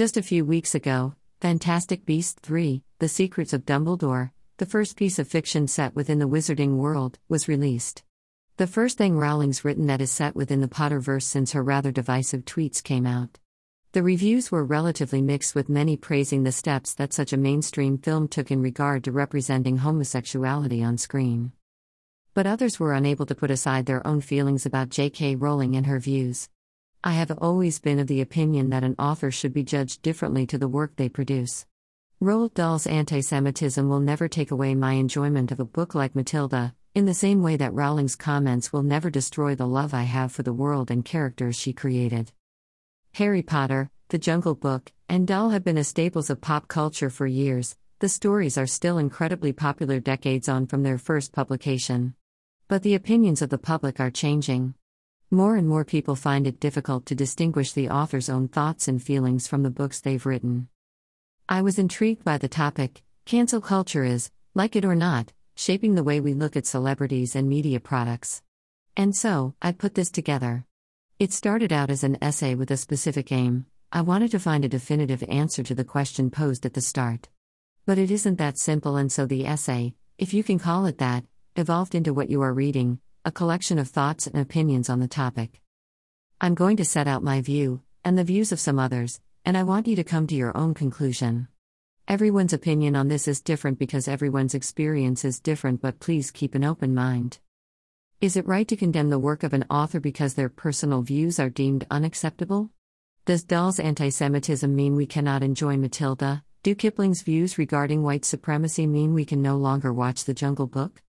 Just a few weeks ago, Fantastic Beasts 3 The Secrets of Dumbledore, the first piece of fiction set within the wizarding world, was released. The first thing Rowling's written that is set within the Potterverse since her rather divisive tweets came out. The reviews were relatively mixed, with many praising the steps that such a mainstream film took in regard to representing homosexuality on screen. But others were unable to put aside their own feelings about J.K. Rowling and her views. I have always been of the opinion that an author should be judged differently to the work they produce. Roald Dahl's anti Semitism will never take away my enjoyment of a book like Matilda, in the same way that Rowling's comments will never destroy the love I have for the world and characters she created. Harry Potter, The Jungle Book, and Dahl have been a staples of pop culture for years, the stories are still incredibly popular decades on from their first publication. But the opinions of the public are changing. More and more people find it difficult to distinguish the author's own thoughts and feelings from the books they've written. I was intrigued by the topic cancel culture is, like it or not, shaping the way we look at celebrities and media products. And so, I put this together. It started out as an essay with a specific aim. I wanted to find a definitive answer to the question posed at the start. But it isn't that simple, and so the essay, if you can call it that, evolved into what you are reading a collection of thoughts and opinions on the topic. I'm going to set out my view, and the views of some others, and I want you to come to your own conclusion. Everyone's opinion on this is different because everyone's experience is different, but please keep an open mind. Is it right to condemn the work of an author because their personal views are deemed unacceptable? Does Dahl's anti Semitism mean we cannot enjoy Matilda? Do Kipling's views regarding white supremacy mean we can no longer watch The Jungle Book?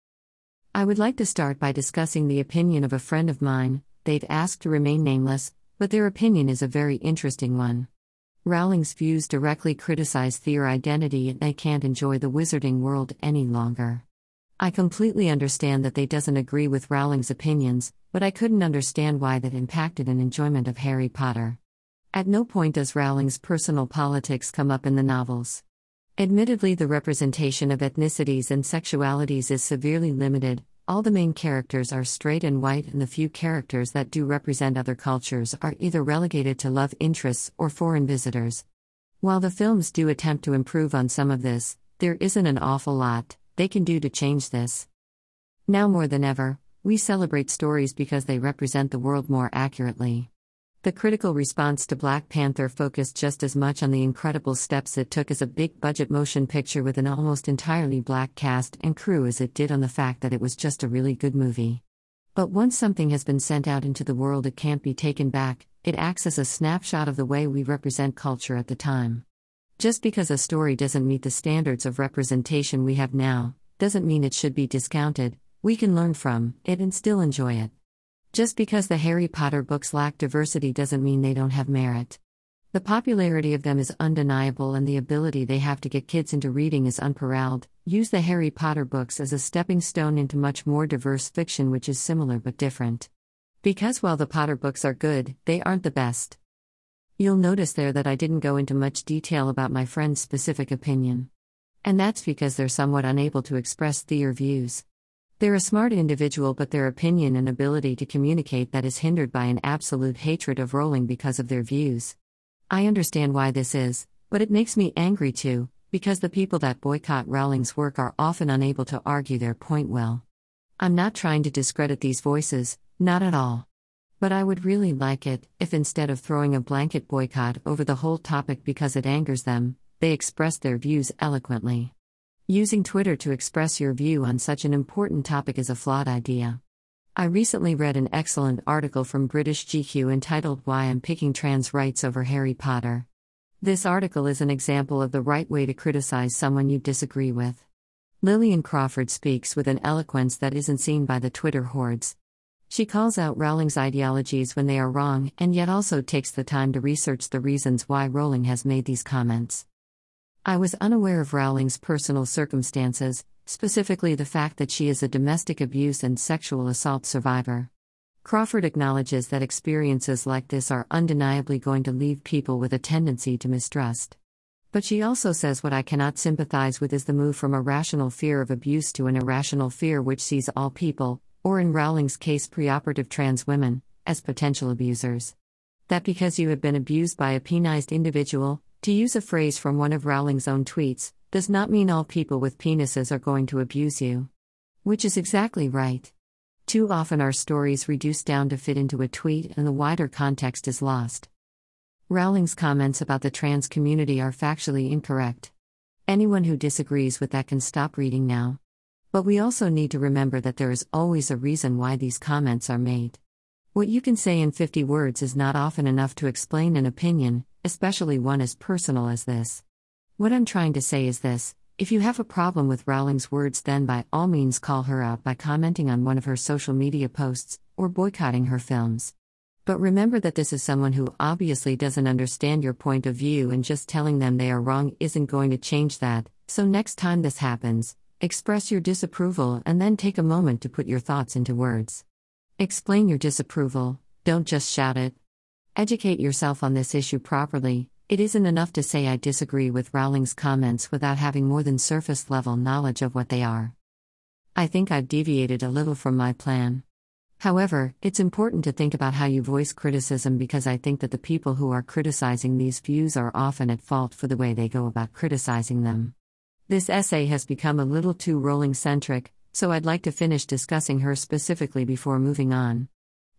I would like to start by discussing the opinion of a friend of mine. They've asked to remain nameless, but their opinion is a very interesting one. Rowling's views directly criticize their identity and they can't enjoy the wizarding world any longer. I completely understand that they doesn't agree with Rowling's opinions, but I couldn't understand why that impacted an enjoyment of Harry Potter. At no point does Rowling's personal politics come up in the novels. Admittedly, the representation of ethnicities and sexualities is severely limited, all the main characters are straight and white, and the few characters that do represent other cultures are either relegated to love interests or foreign visitors. While the films do attempt to improve on some of this, there isn't an awful lot they can do to change this. Now more than ever, we celebrate stories because they represent the world more accurately. The critical response to Black Panther focused just as much on the incredible steps it took as a big budget motion picture with an almost entirely black cast and crew as it did on the fact that it was just a really good movie. But once something has been sent out into the world, it can't be taken back, it acts as a snapshot of the way we represent culture at the time. Just because a story doesn't meet the standards of representation we have now, doesn't mean it should be discounted, we can learn from it and still enjoy it. Just because the Harry Potter books lack diversity doesn't mean they don't have merit. The popularity of them is undeniable, and the ability they have to get kids into reading is unparalleled. Use the Harry Potter books as a stepping stone into much more diverse fiction, which is similar but different. Because while the Potter books are good, they aren't the best. You'll notice there that I didn't go into much detail about my friend's specific opinion. And that's because they're somewhat unable to express their views. They're a smart individual, but their opinion and ability to communicate that is hindered by an absolute hatred of Rowling because of their views. I understand why this is, but it makes me angry too, because the people that boycott Rowling's work are often unable to argue their point well. I'm not trying to discredit these voices, not at all. But I would really like it if instead of throwing a blanket boycott over the whole topic because it angers them, they express their views eloquently. Using Twitter to express your view on such an important topic is a flawed idea. I recently read an excellent article from British GQ entitled Why I'm Picking Trans Rights Over Harry Potter. This article is an example of the right way to criticize someone you disagree with. Lillian Crawford speaks with an eloquence that isn't seen by the Twitter hordes. She calls out Rowling's ideologies when they are wrong and yet also takes the time to research the reasons why Rowling has made these comments. I was unaware of Rowling's personal circumstances, specifically the fact that she is a domestic abuse and sexual assault survivor. Crawford acknowledges that experiences like this are undeniably going to leave people with a tendency to mistrust. But she also says what I cannot sympathize with is the move from a rational fear of abuse to an irrational fear which sees all people, or in Rowling's case, preoperative trans women, as potential abusers. That because you have been abused by a penized individual, To use a phrase from one of Rowling's own tweets, does not mean all people with penises are going to abuse you. Which is exactly right. Too often our stories reduce down to fit into a tweet and the wider context is lost. Rowling's comments about the trans community are factually incorrect. Anyone who disagrees with that can stop reading now. But we also need to remember that there is always a reason why these comments are made. What you can say in 50 words is not often enough to explain an opinion, especially one as personal as this. What I'm trying to say is this if you have a problem with Rowling's words, then by all means call her out by commenting on one of her social media posts or boycotting her films. But remember that this is someone who obviously doesn't understand your point of view, and just telling them they are wrong isn't going to change that. So, next time this happens, express your disapproval and then take a moment to put your thoughts into words. Explain your disapproval, don't just shout it. Educate yourself on this issue properly. It isn't enough to say I disagree with Rowling's comments without having more than surface level knowledge of what they are. I think I've deviated a little from my plan. However, it's important to think about how you voice criticism because I think that the people who are criticizing these views are often at fault for the way they go about criticizing them. This essay has become a little too Rowling centric, so I'd like to finish discussing her specifically before moving on.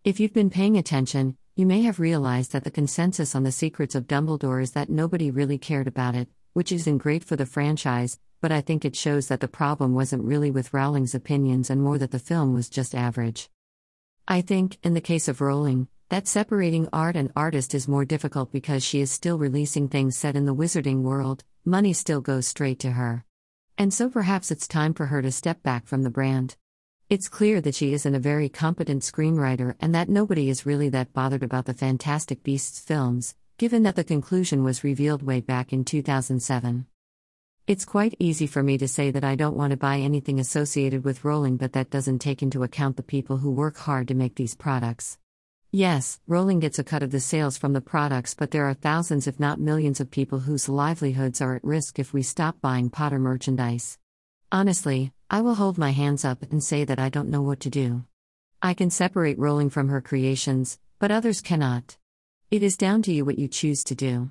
If you've been paying attention, you may have realized that the consensus on the secrets of Dumbledore is that nobody really cared about it, which isn't great for the franchise, but I think it shows that the problem wasn't really with Rowling's opinions and more that the film was just average. I think, in the case of Rowling, that separating art and artist is more difficult because she is still releasing things set in the wizarding world, money still goes straight to her. And so perhaps it's time for her to step back from the brand. It's clear that she isn't a very competent screenwriter and that nobody is really that bothered about the Fantastic Beasts films, given that the conclusion was revealed way back in 2007. It's quite easy for me to say that I don't want to buy anything associated with Rowling, but that doesn't take into account the people who work hard to make these products. Yes, Rowling gets a cut of the sales from the products, but there are thousands, if not millions, of people whose livelihoods are at risk if we stop buying Potter merchandise. Honestly, I will hold my hands up and say that I don't know what to do. I can separate Rowling from her creations, but others cannot. It is down to you what you choose to do.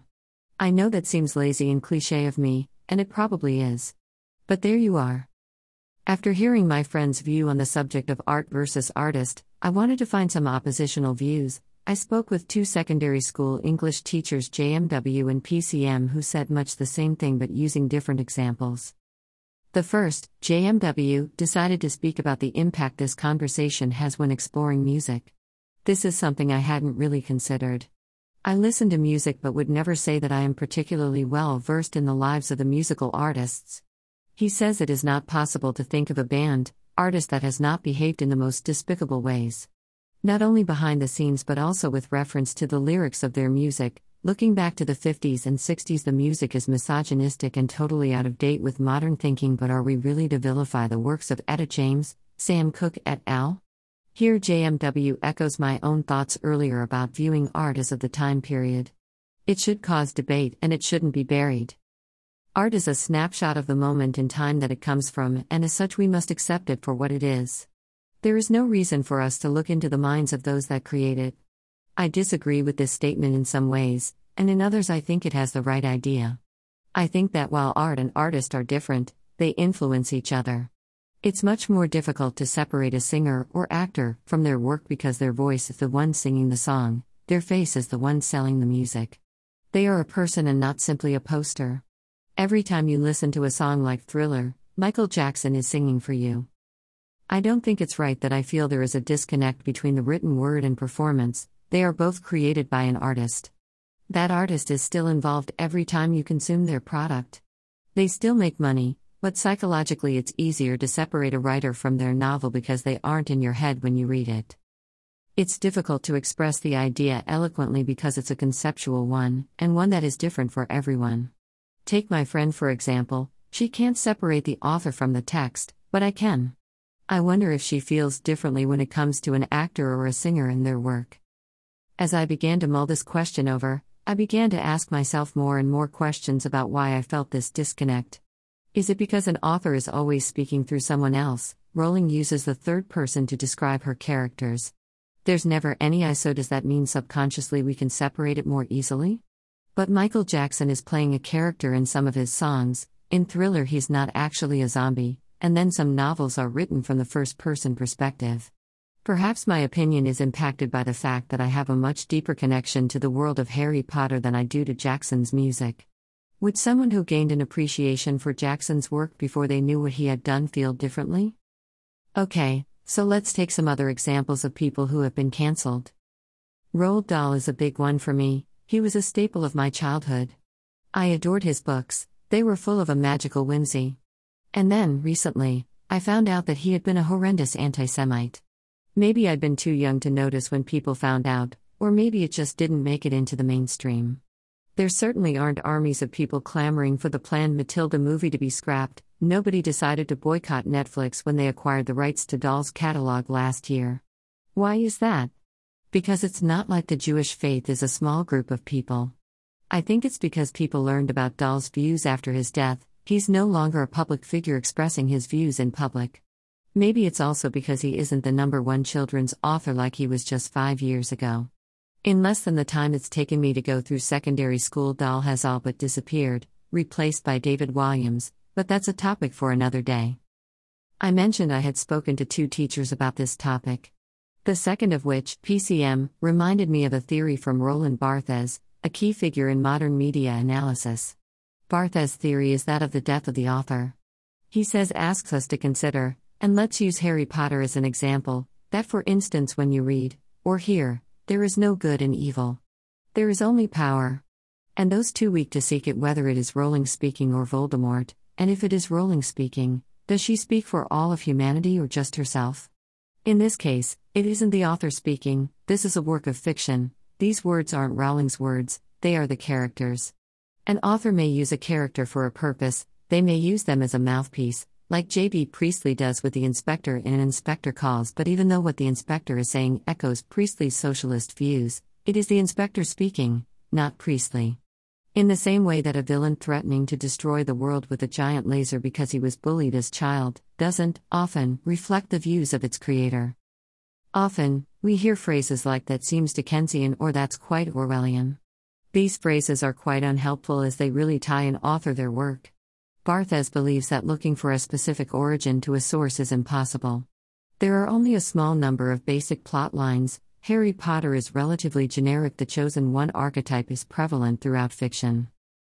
I know that seems lazy and cliche of me, and it probably is. But there you are. After hearing my friend's view on the subject of art versus artist, I wanted to find some oppositional views. I spoke with two secondary school English teachers, JMW and PCM, who said much the same thing but using different examples. The first, JMW, decided to speak about the impact this conversation has when exploring music. This is something I hadn't really considered. I listen to music but would never say that I am particularly well versed in the lives of the musical artists. He says it is not possible to think of a band, artist that has not behaved in the most despicable ways. Not only behind the scenes but also with reference to the lyrics of their music, Looking back to the 50s and 60s, the music is misogynistic and totally out of date with modern thinking, but are we really to vilify the works of Etta James, Sam Cooke et al.? Here, JMW echoes my own thoughts earlier about viewing art as of the time period. It should cause debate and it shouldn't be buried. Art is a snapshot of the moment in time that it comes from, and as such, we must accept it for what it is. There is no reason for us to look into the minds of those that create it. I disagree with this statement in some ways, and in others, I think it has the right idea. I think that while art and artist are different, they influence each other. It's much more difficult to separate a singer or actor from their work because their voice is the one singing the song, their face is the one selling the music. They are a person and not simply a poster. Every time you listen to a song like Thriller, Michael Jackson is singing for you. I don't think it's right that I feel there is a disconnect between the written word and performance, they are both created by an artist. That artist is still involved every time you consume their product. They still make money, but psychologically it's easier to separate a writer from their novel because they aren't in your head when you read it. It's difficult to express the idea eloquently because it's a conceptual one, and one that is different for everyone. Take my friend for example, she can't separate the author from the text, but I can. I wonder if she feels differently when it comes to an actor or a singer and their work. As I began to mull this question over, I began to ask myself more and more questions about why I felt this disconnect. Is it because an author is always speaking through someone else? Rowling uses the third person to describe her characters. There's never any I, so does that mean subconsciously we can separate it more easily? But Michael Jackson is playing a character in some of his songs. In Thriller, he's not actually a zombie, and then some novels are written from the first person perspective. Perhaps my opinion is impacted by the fact that I have a much deeper connection to the world of Harry Potter than I do to Jackson's music. Would someone who gained an appreciation for Jackson's work before they knew what he had done feel differently? Okay, so let's take some other examples of people who have been cancelled. Roald Dahl is a big one for me, he was a staple of my childhood. I adored his books, they were full of a magical whimsy. And then, recently, I found out that he had been a horrendous anti Semite. Maybe I'd been too young to notice when people found out, or maybe it just didn't make it into the mainstream. There certainly aren't armies of people clamoring for the planned Matilda movie to be scrapped. Nobody decided to boycott Netflix when they acquired the rights to Dahl's catalog last year. Why is that? Because it's not like the Jewish faith is a small group of people. I think it's because people learned about Dahl's views after his death, he's no longer a public figure expressing his views in public. Maybe it's also because he isn't the number one children's author like he was just five years ago. In less than the time it's taken me to go through secondary school, Dahl has all but disappeared, replaced by David Walliams, but that's a topic for another day. I mentioned I had spoken to two teachers about this topic. The second of which, PCM, reminded me of a theory from Roland Barthes, a key figure in modern media analysis. Barthes' theory is that of the death of the author. He says asks us to consider, and let's use Harry Potter as an example, that for instance when you read, or hear, there is no good and evil. There is only power. And those too weak to seek it whether it is Rowling speaking or Voldemort, and if it is Rowling speaking, does she speak for all of humanity or just herself? In this case, it isn't the author speaking, this is a work of fiction. These words aren't Rowling's words, they are the characters. An author may use a character for a purpose, they may use them as a mouthpiece, like J.B. Priestley does with the inspector in an inspector calls, but even though what the inspector is saying echoes Priestley's socialist views, it is the inspector speaking, not Priestley. In the same way that a villain threatening to destroy the world with a giant laser because he was bullied as a child doesn't often reflect the views of its creator. Often, we hear phrases like that seems Dickensian or that's quite Orwellian. These phrases are quite unhelpful as they really tie an author their work. Barthes believes that looking for a specific origin to a source is impossible. There are only a small number of basic plot lines, Harry Potter is relatively generic, the chosen one archetype is prevalent throughout fiction.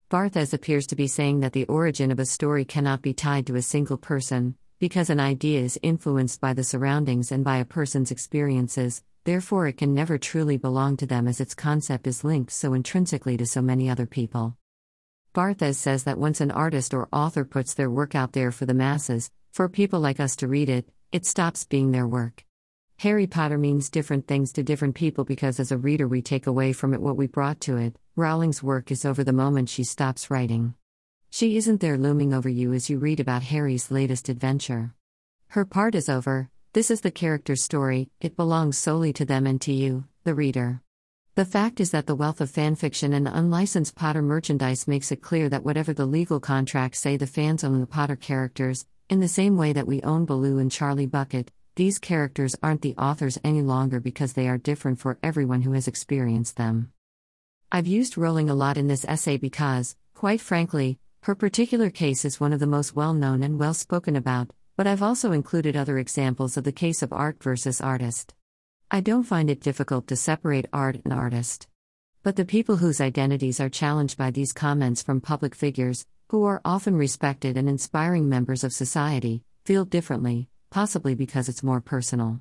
Barthes appears to be saying that the origin of a story cannot be tied to a single person, because an idea is influenced by the surroundings and by a person's experiences, therefore, it can never truly belong to them as its concept is linked so intrinsically to so many other people. Barthes says that once an artist or author puts their work out there for the masses, for people like us to read it, it stops being their work. Harry Potter means different things to different people because as a reader we take away from it what we brought to it. Rowling's work is over the moment she stops writing. She isn't there looming over you as you read about Harry's latest adventure. Her part is over, this is the character's story, it belongs solely to them and to you, the reader. The fact is that the wealth of fanfiction and unlicensed Potter merchandise makes it clear that whatever the legal contracts say the fans own the Potter characters, in the same way that we own Baloo and Charlie Bucket, these characters aren't the authors any longer because they are different for everyone who has experienced them. I've used Rowling a lot in this essay because, quite frankly, her particular case is one of the most well known and well spoken about, but I've also included other examples of the case of art versus artist. I don't find it difficult to separate art and artist. But the people whose identities are challenged by these comments from public figures, who are often respected and inspiring members of society, feel differently, possibly because it's more personal.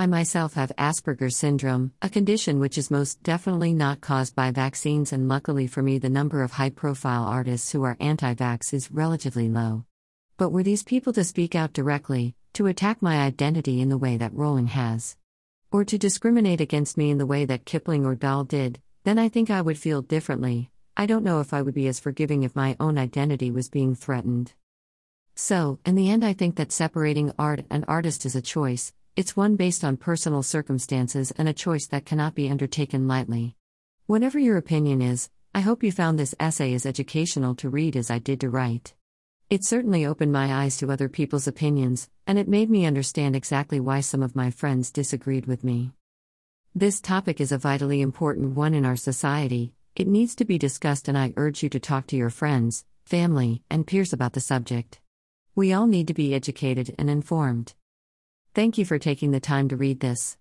I myself have Asperger's syndrome, a condition which is most definitely not caused by vaccines, and luckily for me, the number of high profile artists who are anti vax is relatively low. But were these people to speak out directly, to attack my identity in the way that Rowling has, or to discriminate against me in the way that Kipling or Dahl did, then I think I would feel differently. I don't know if I would be as forgiving if my own identity was being threatened. So, in the end, I think that separating art and artist is a choice, it's one based on personal circumstances and a choice that cannot be undertaken lightly. Whatever your opinion is, I hope you found this essay as educational to read as I did to write. It certainly opened my eyes to other people's opinions, and it made me understand exactly why some of my friends disagreed with me. This topic is a vitally important one in our society, It needs to be discussed, and I urge you to talk to your friends, family, and peers about the subject. We all need to be educated and informed. Thank you for taking the time to read this.